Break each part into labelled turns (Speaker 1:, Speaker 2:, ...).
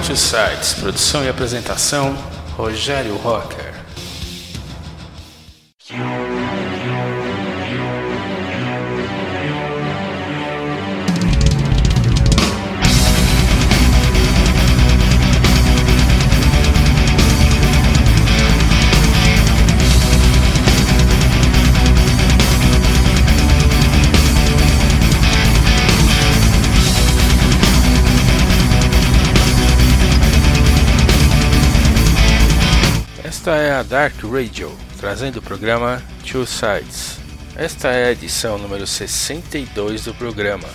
Speaker 1: Two Sites, produção e apresentação, Rogério Rocker. Esta é a Dark Radio, trazendo o programa Two Sides. Esta é a edição número 62 do programa.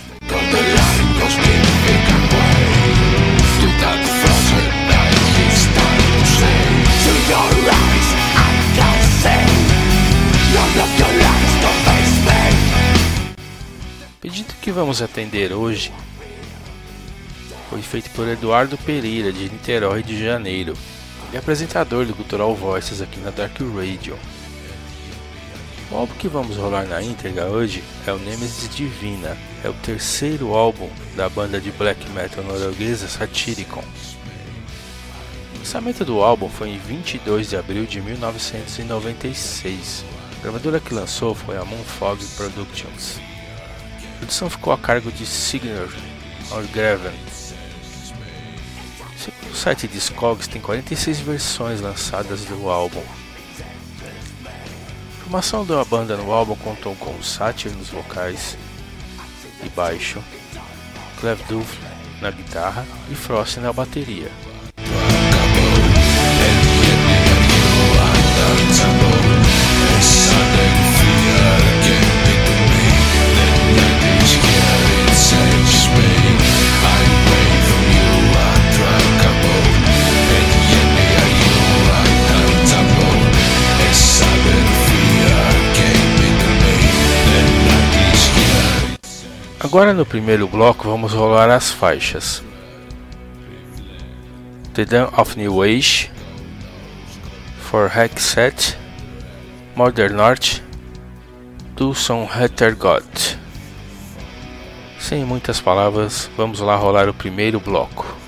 Speaker 1: Pedido que vamos atender hoje foi feito por Eduardo Pereira, de Niterói de Janeiro e apresentador do Cultural Voices aqui na Dark Radio. O álbum que vamos rolar na íntegra hoje é o Nemesis Divina, é o terceiro álbum da banda de black metal norueguesa Satyricon. O lançamento do álbum foi em 22 de abril de 1996. A gravadora que lançou foi a Moonfog Productions. A produção ficou a cargo de Signer Orgraven o site Discogs tem 46 versões lançadas do álbum. A formação da banda no álbum contou com Satyr nos vocais e baixo, Cleve Duff na guitarra e Frost na bateria. Agora no primeiro bloco vamos rolar as faixas The Dawn of New Age For Hexet Modern do Som God. Sem muitas palavras, vamos lá rolar o primeiro bloco.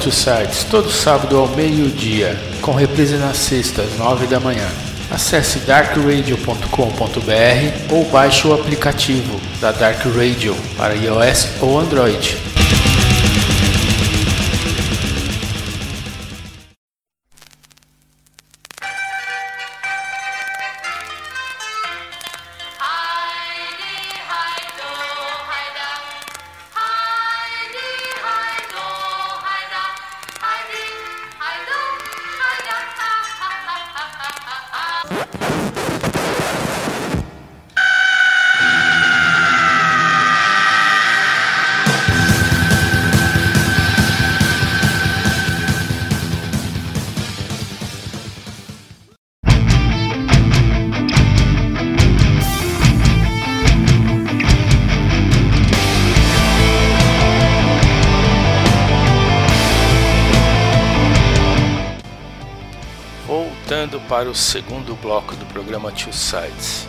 Speaker 1: Two Sides, todo sábado ao meio-dia, com reprise nas sextas, nove da manhã. Acesse darkradio.com.br ou baixe o aplicativo da Dark Radio para iOS ou Android. O segundo bloco do programa Two Sides.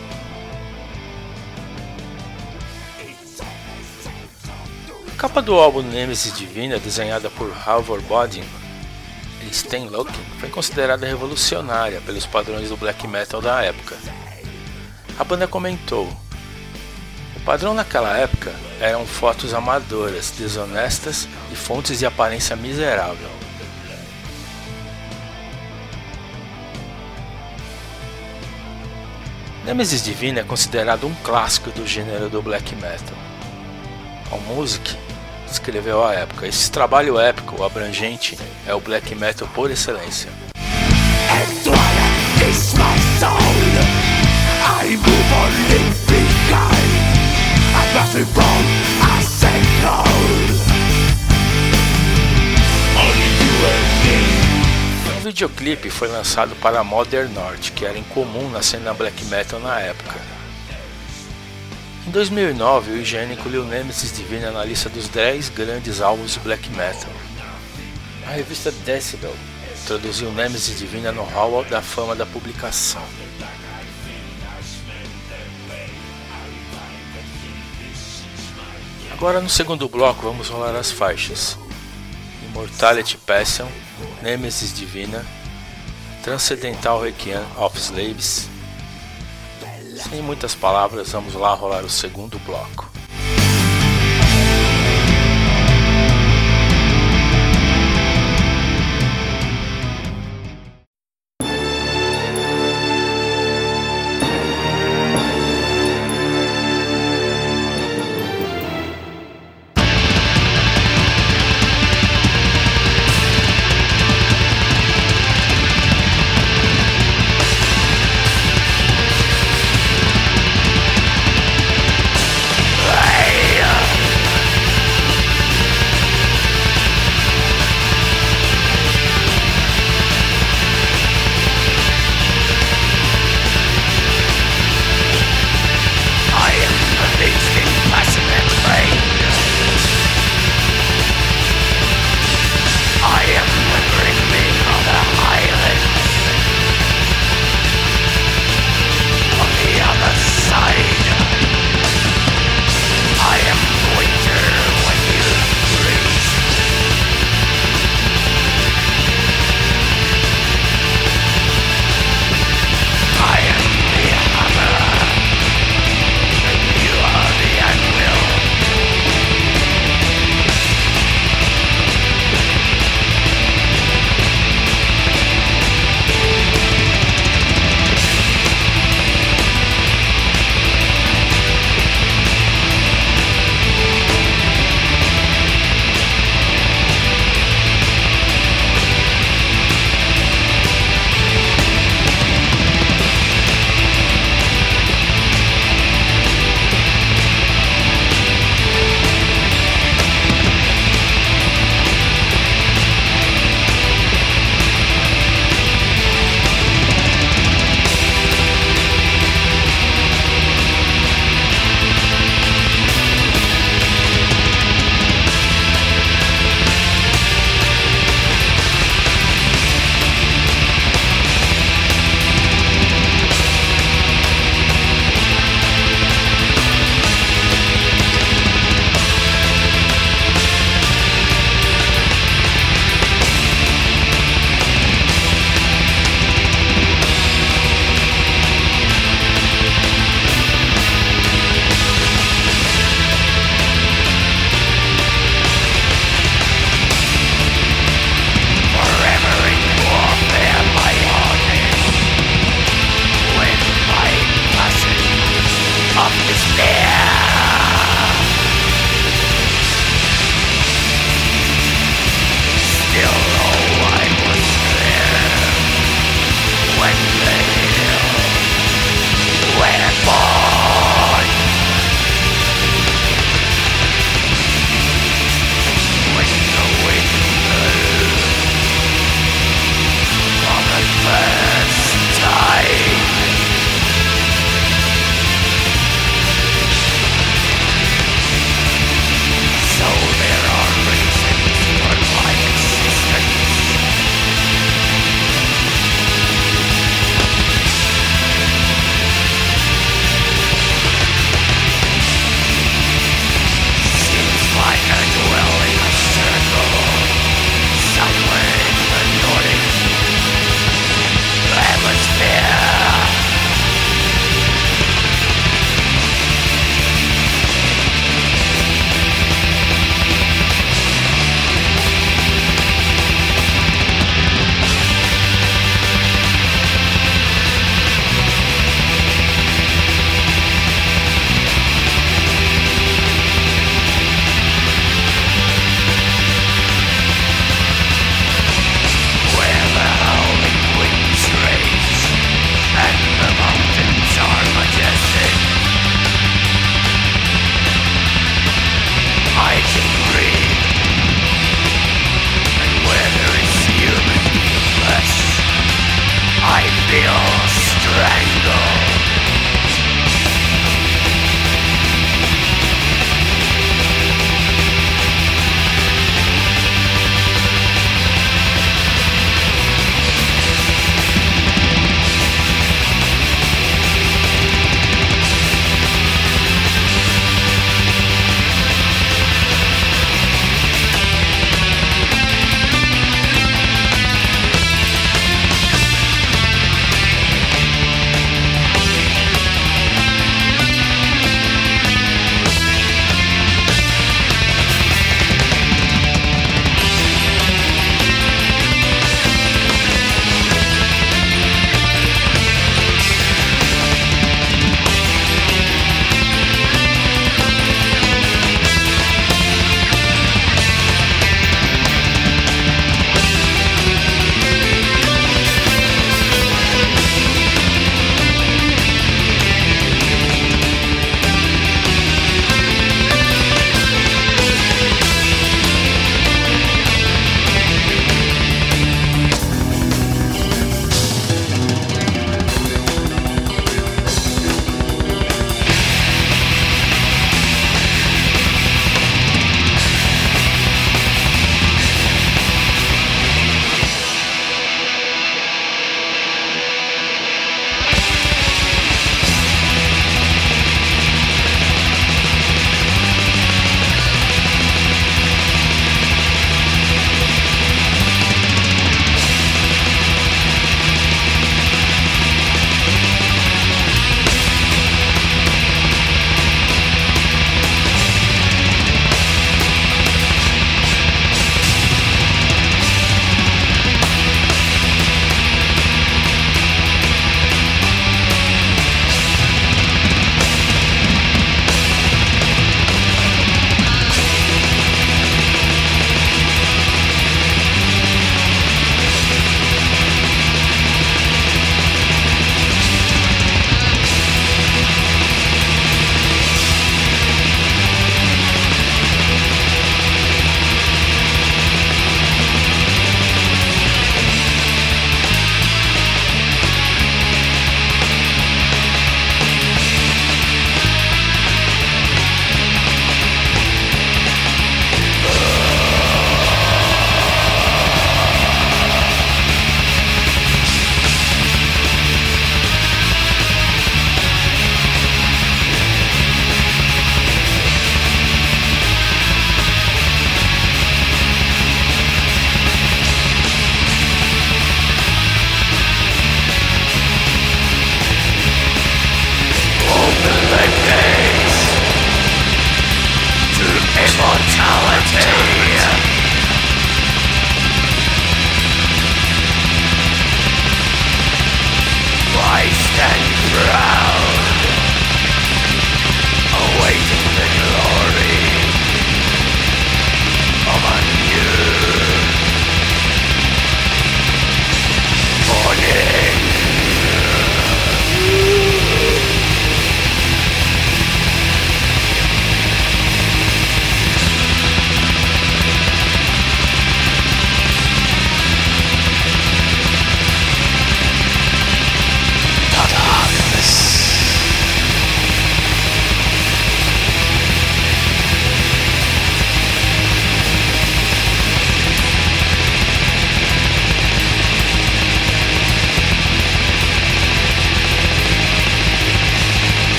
Speaker 1: A capa do álbum Nemesis Divina, desenhada por Halvor Bodin e Sten Looking, foi considerada revolucionária pelos padrões do black metal da época. A banda comentou: O padrão naquela época eram fotos amadoras, desonestas e fontes de aparência miserável. Nemesis Divina é considerado um clássico do gênero do black metal. Allmusic escreveu a época: esse trabalho épico, abrangente, é o black metal por excelência. Videoclipe foi lançado para Modern North, que era incomum na cena black metal na época. Em 2009, o IGN incluiu Nemesis Divina na lista dos 10 grandes álbuns de black metal. A revista Decibel introduziu Nemesis Divina no Hall da Fama da publicação. Agora no segundo bloco vamos rolar as faixas. Immortality Passion, Nemesis Divina, Transcendental Requiem of Slaves. Sem muitas palavras, vamos lá rolar o segundo bloco.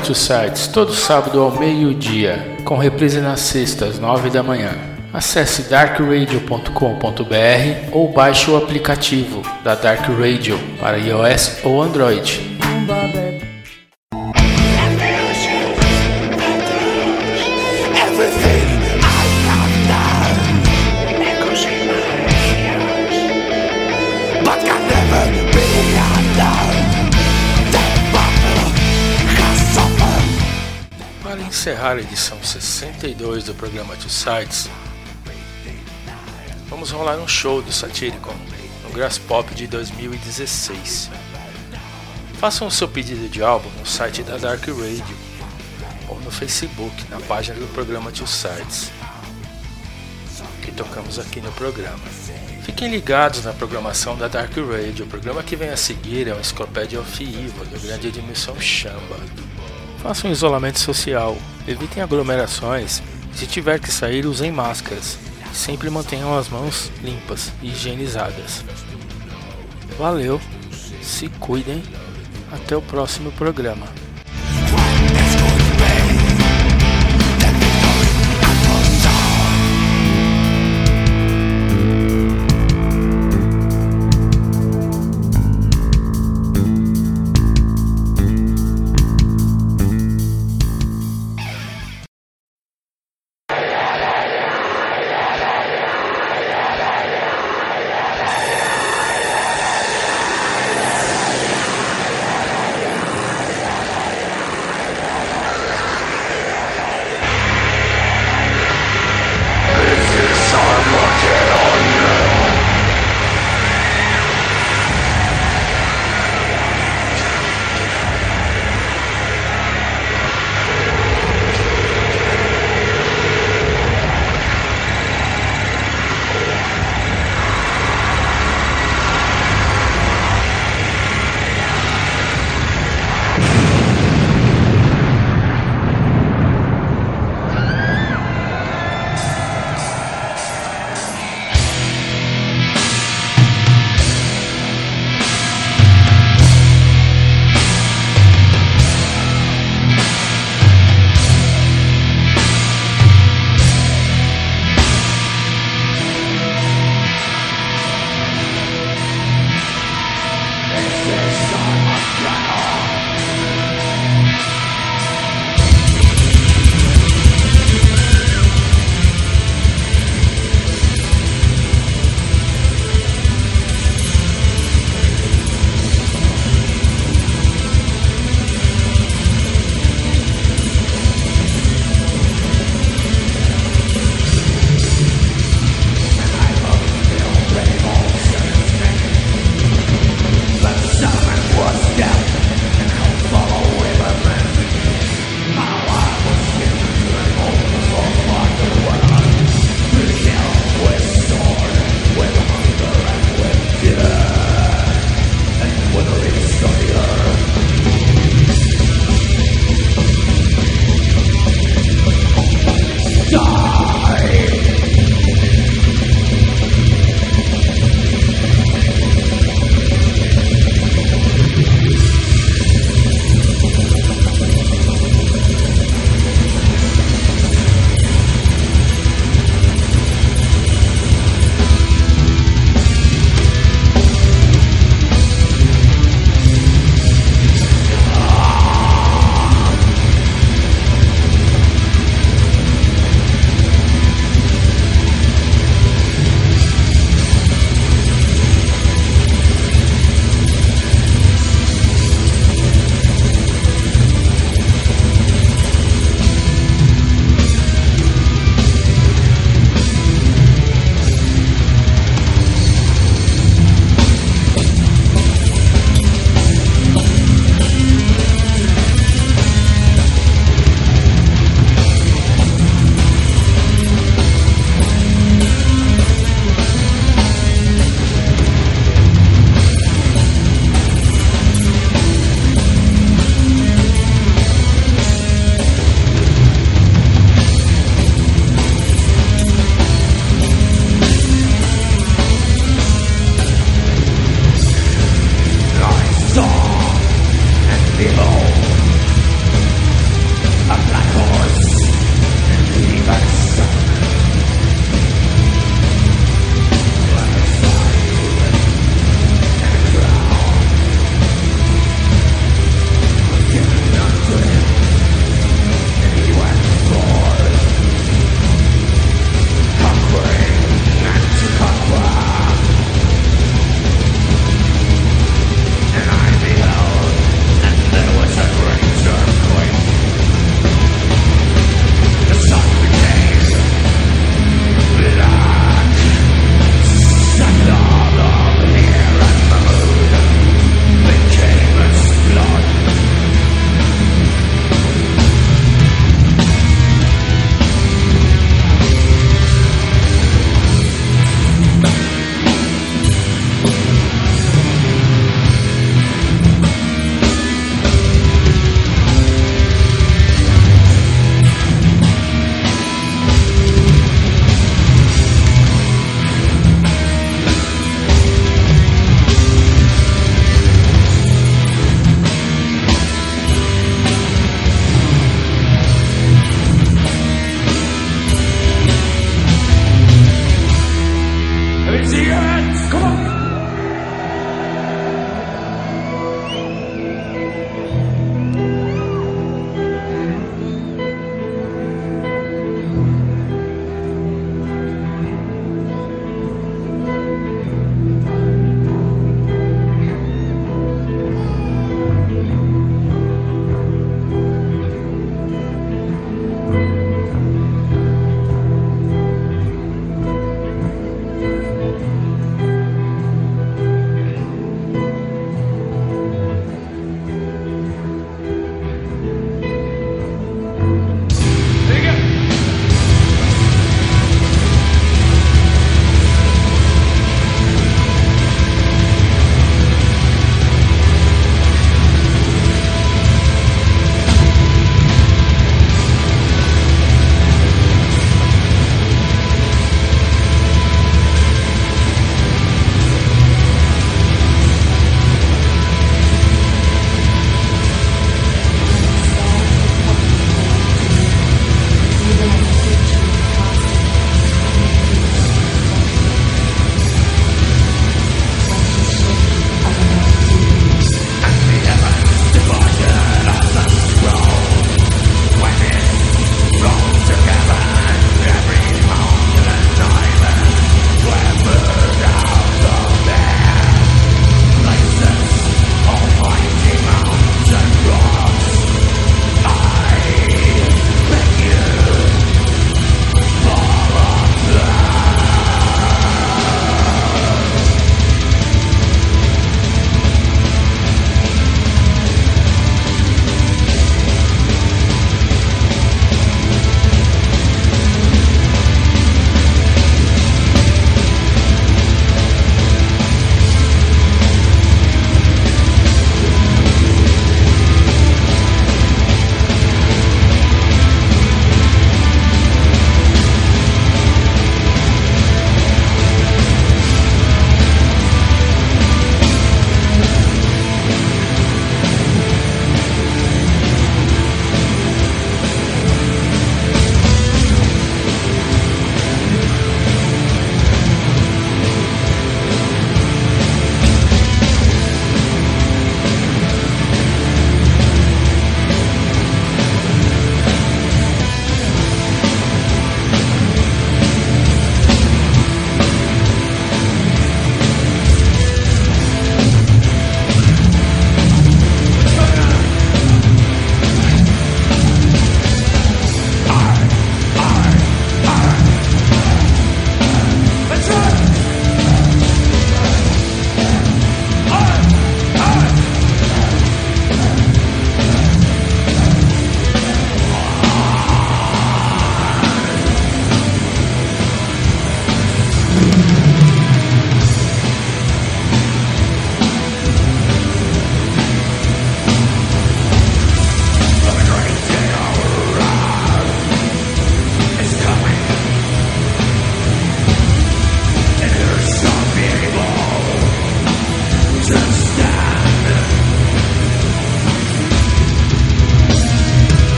Speaker 1: Sites, todo sábado ao meio-dia, com reprise nas sextas, nove da manhã. Acesse darkradio.com.br ou baixe o aplicativo da Dark Radio para iOS ou Android. Encerrar a edição 62 do programa Two Sites, vamos rolar um show do Satyricon no Grass Pop de 2016. Façam o seu pedido de álbum no site da Dark Radio ou no Facebook, na página do programa Two Sites, que tocamos aqui no programa. Fiquem ligados na programação da Dark Radio. O programa que vem a seguir é uma enciclopédia of Evil, do grande Edmilson Chamba. Façam um isolamento social, evitem aglomerações se tiver que sair, usem máscaras. Sempre mantenham as mãos limpas e higienizadas. Valeu, se cuidem, até o próximo programa.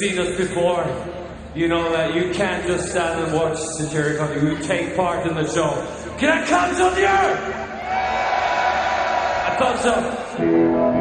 Speaker 2: Seen us before, you know that you can't just stand and watch the Satyricon, you take part in the show. Can I on you? I thought so.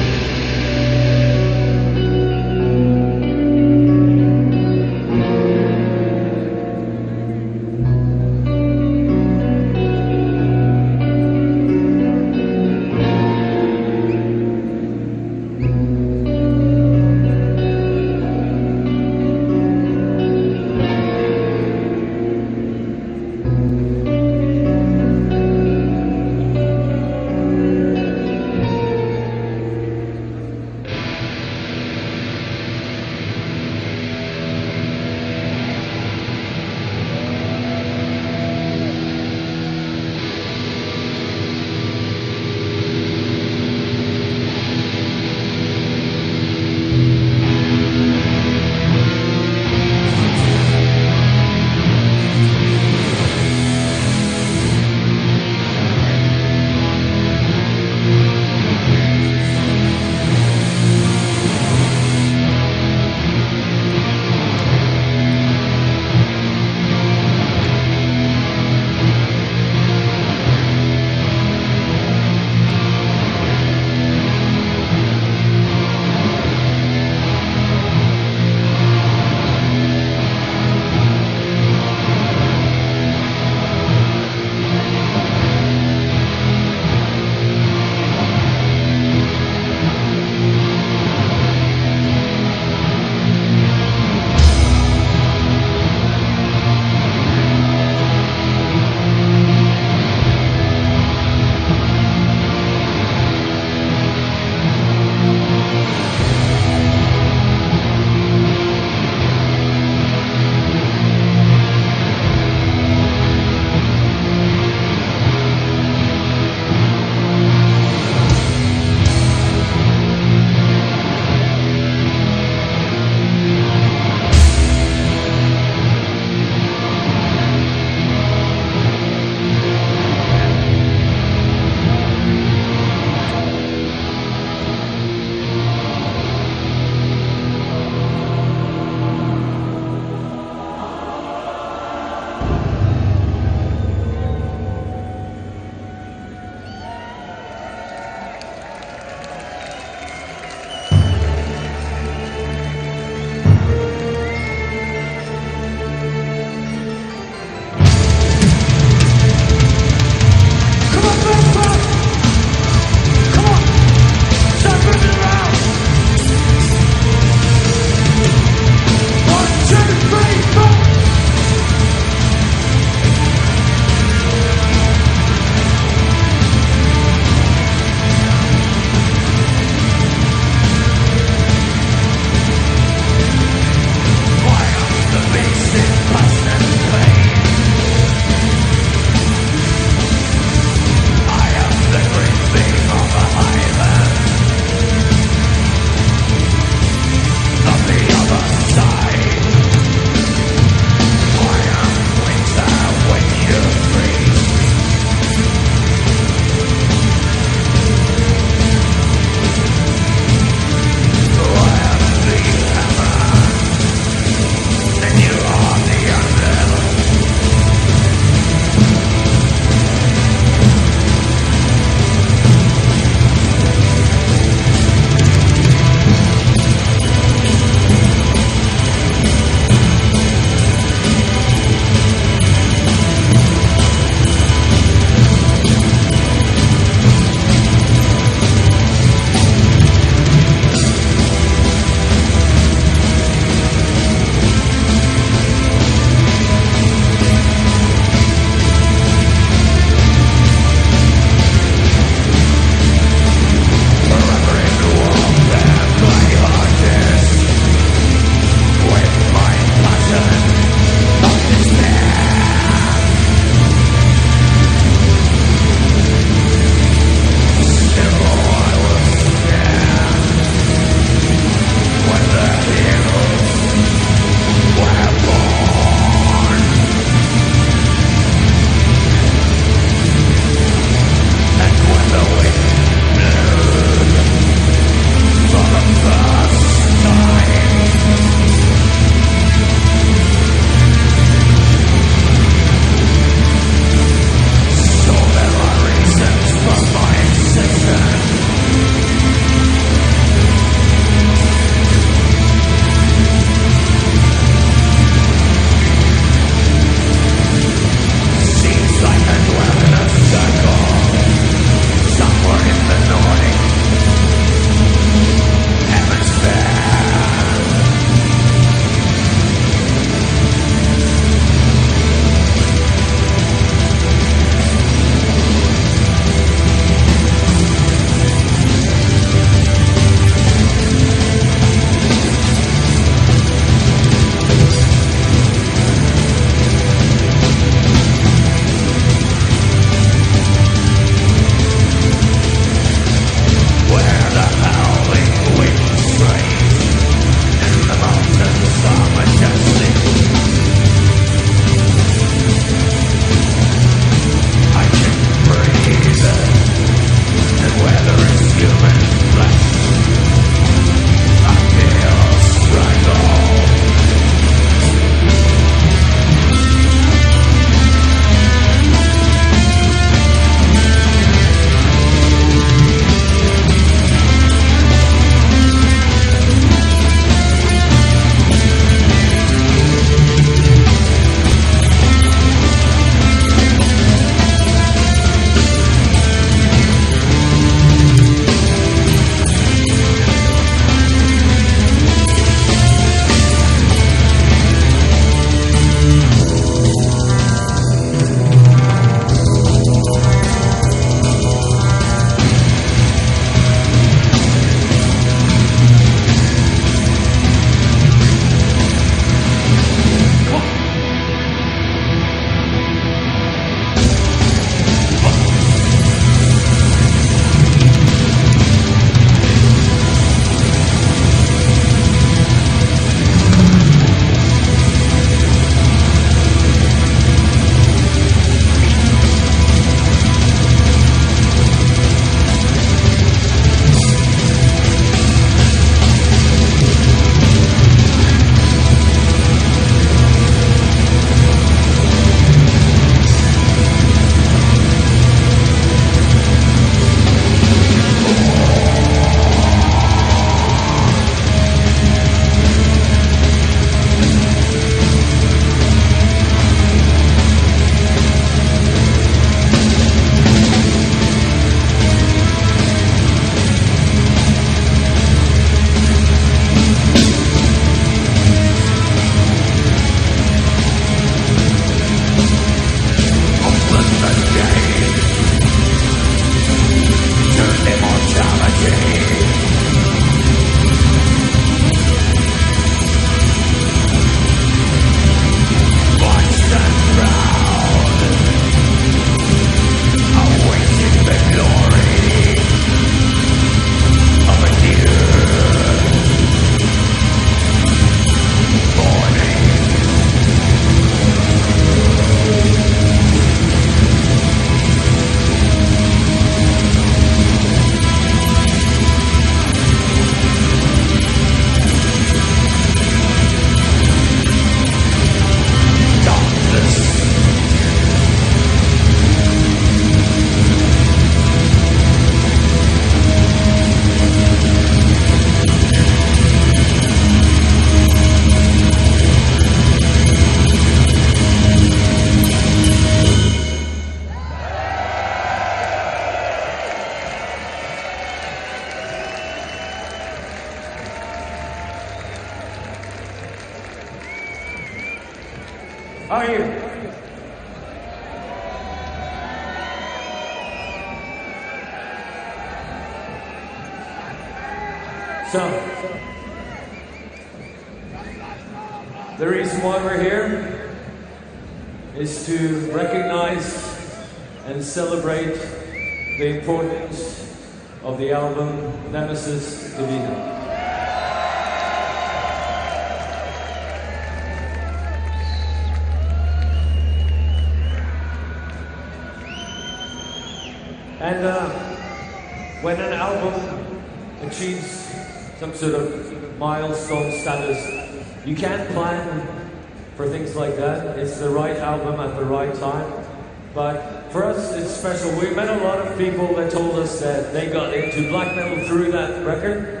Speaker 3: Through that record.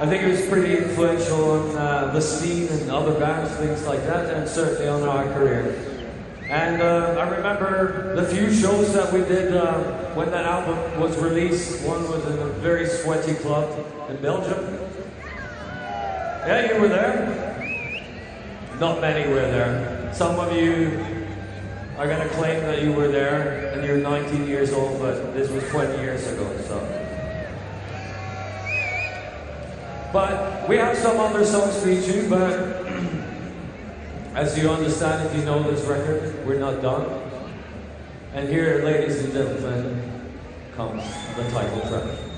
Speaker 3: I think it was pretty influential on uh, the scene and other bands, things like that, and certainly on our career. And uh, I remember the few shows that we did uh, when that album was released. One was in a very sweaty club in Belgium. Yeah, you were there. Not many were there. Some of you are going to claim that you were there and you're 19 years old, but this was 20 years ago, so. But we have some other songs for you, too, but as you understand, if you know this record, we're not done. And here, ladies and gentlemen, comes the title track.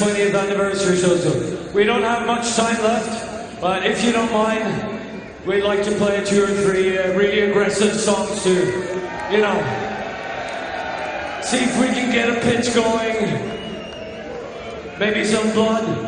Speaker 3: 20th anniversary show. So we don't have much time left, but if you don't mind, we'd like to play two or three uh, really aggressive songs to, you know, see if we can get a pitch going. Maybe some blood.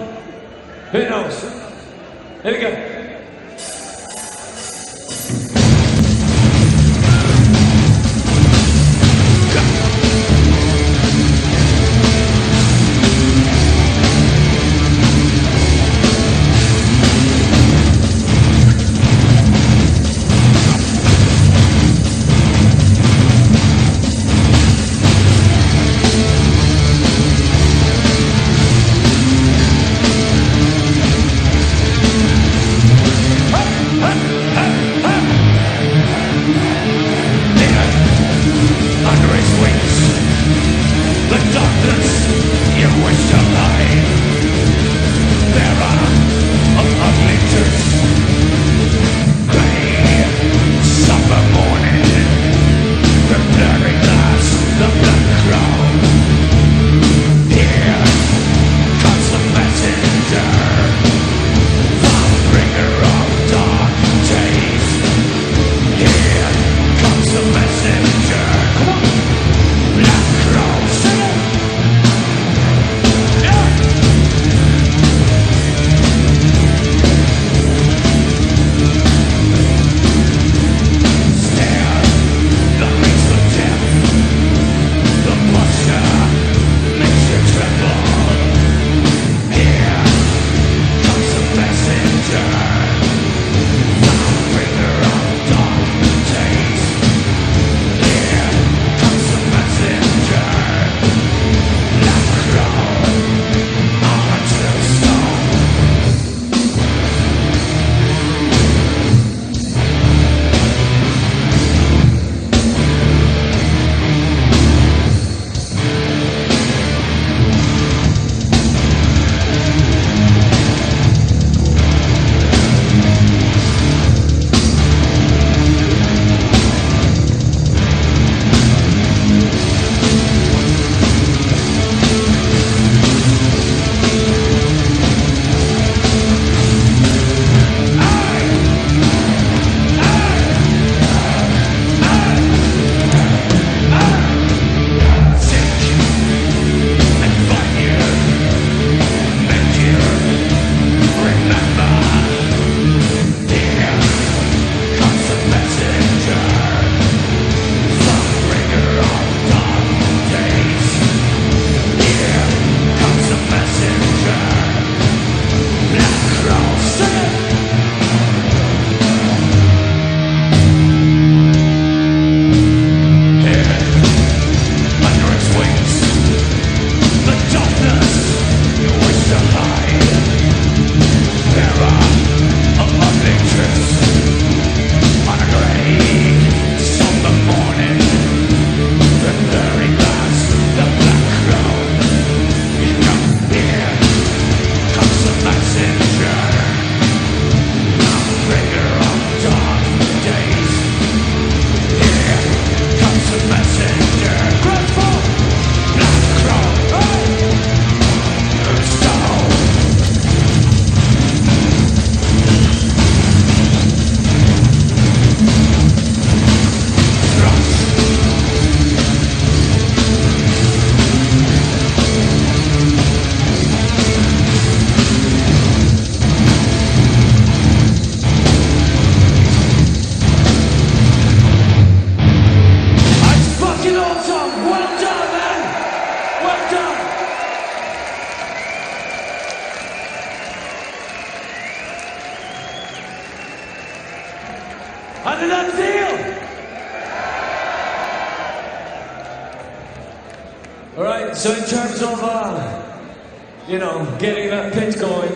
Speaker 3: getting that pitch going.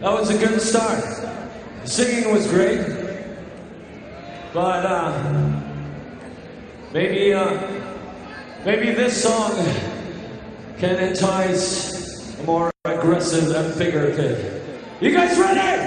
Speaker 3: That was a good start. Singing was great, but uh, maybe uh, maybe this song can entice a more aggressive and bigger pig. You guys ready?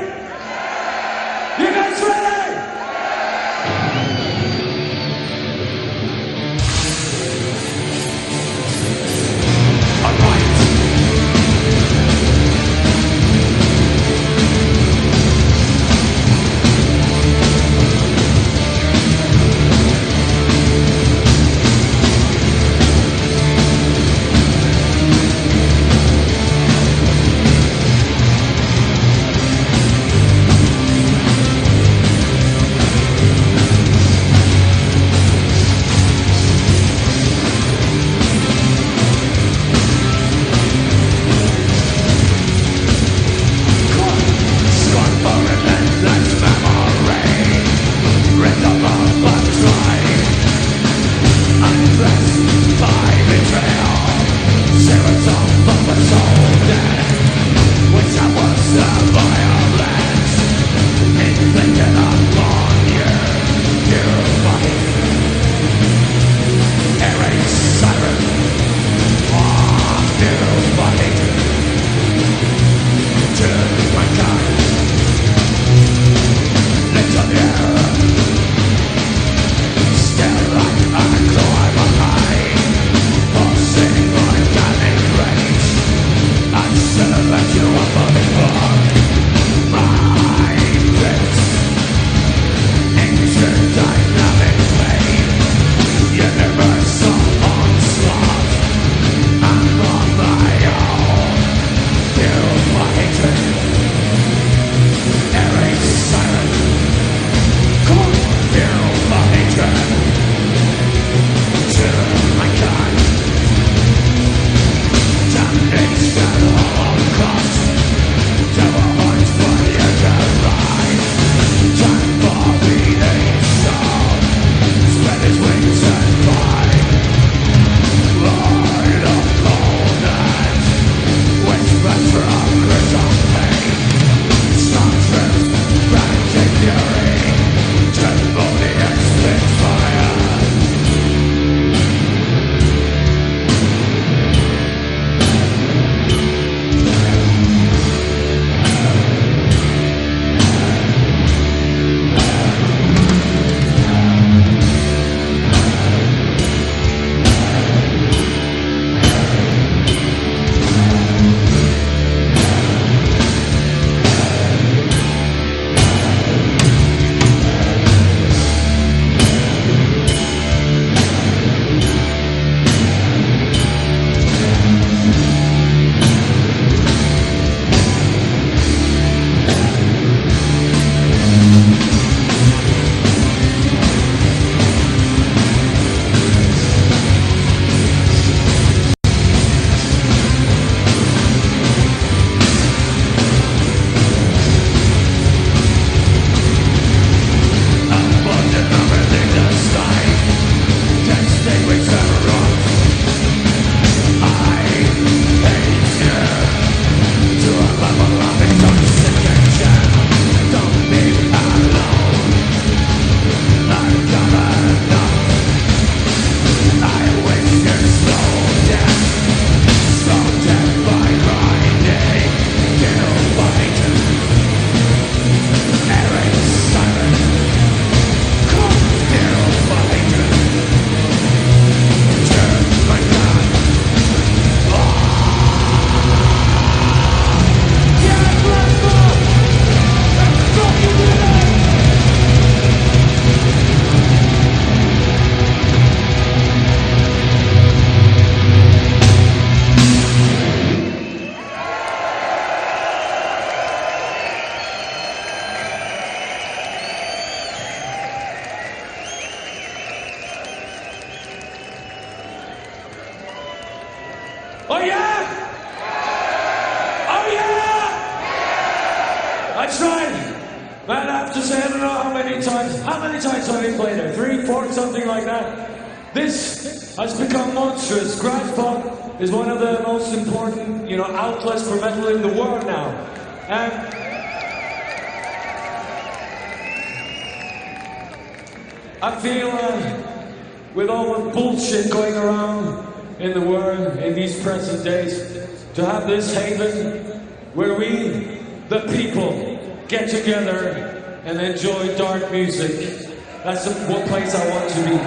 Speaker 3: I want to be.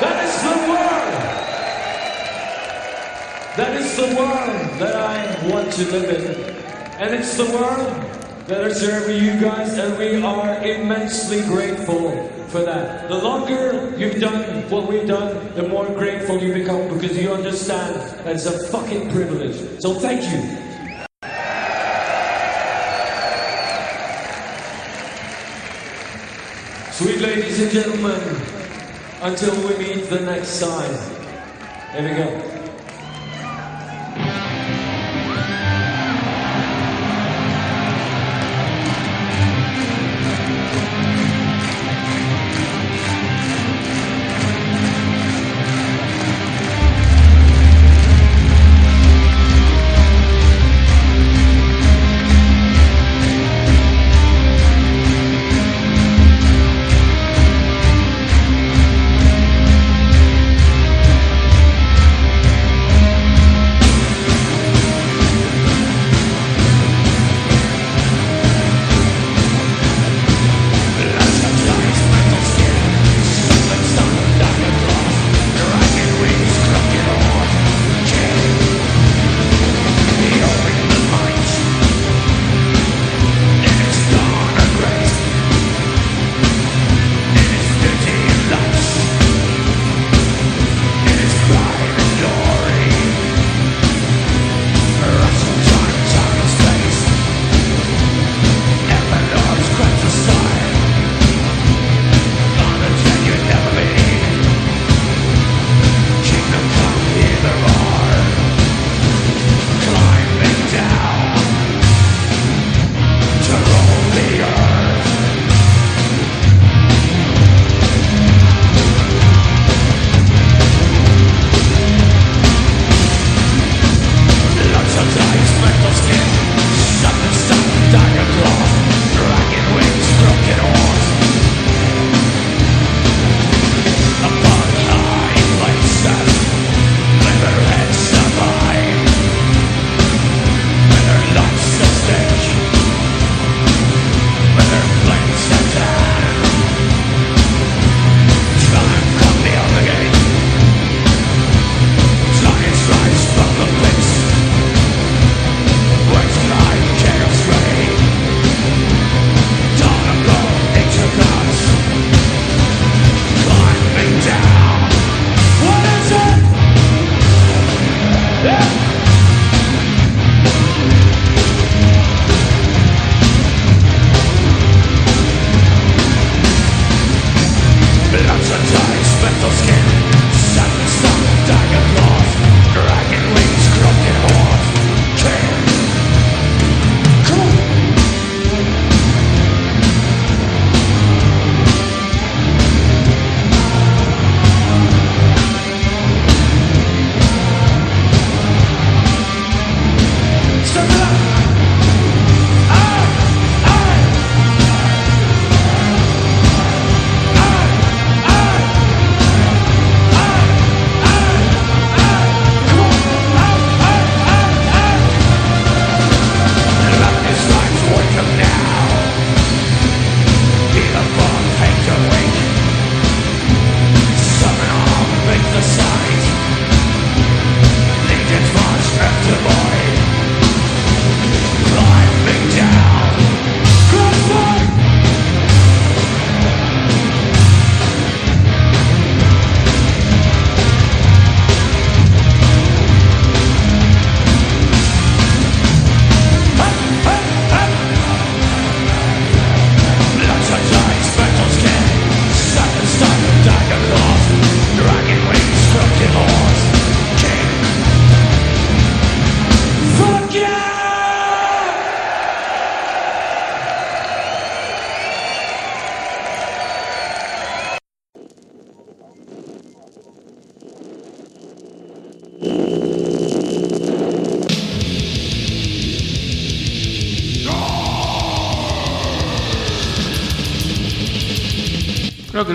Speaker 3: That is the world. That is the world that I want to live in. And it's the world that is serving you guys, and we are immensely grateful for that. The longer you've done what we've done, the more grateful you become because you understand that it's a fucking privilege. So thank you. Ladies and gentlemen, until we meet the next time. Here we go.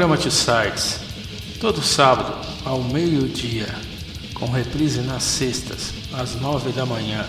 Speaker 1: Programa Two Sides, todo sábado ao meio-dia, com reprise nas sextas, às nove da manhã.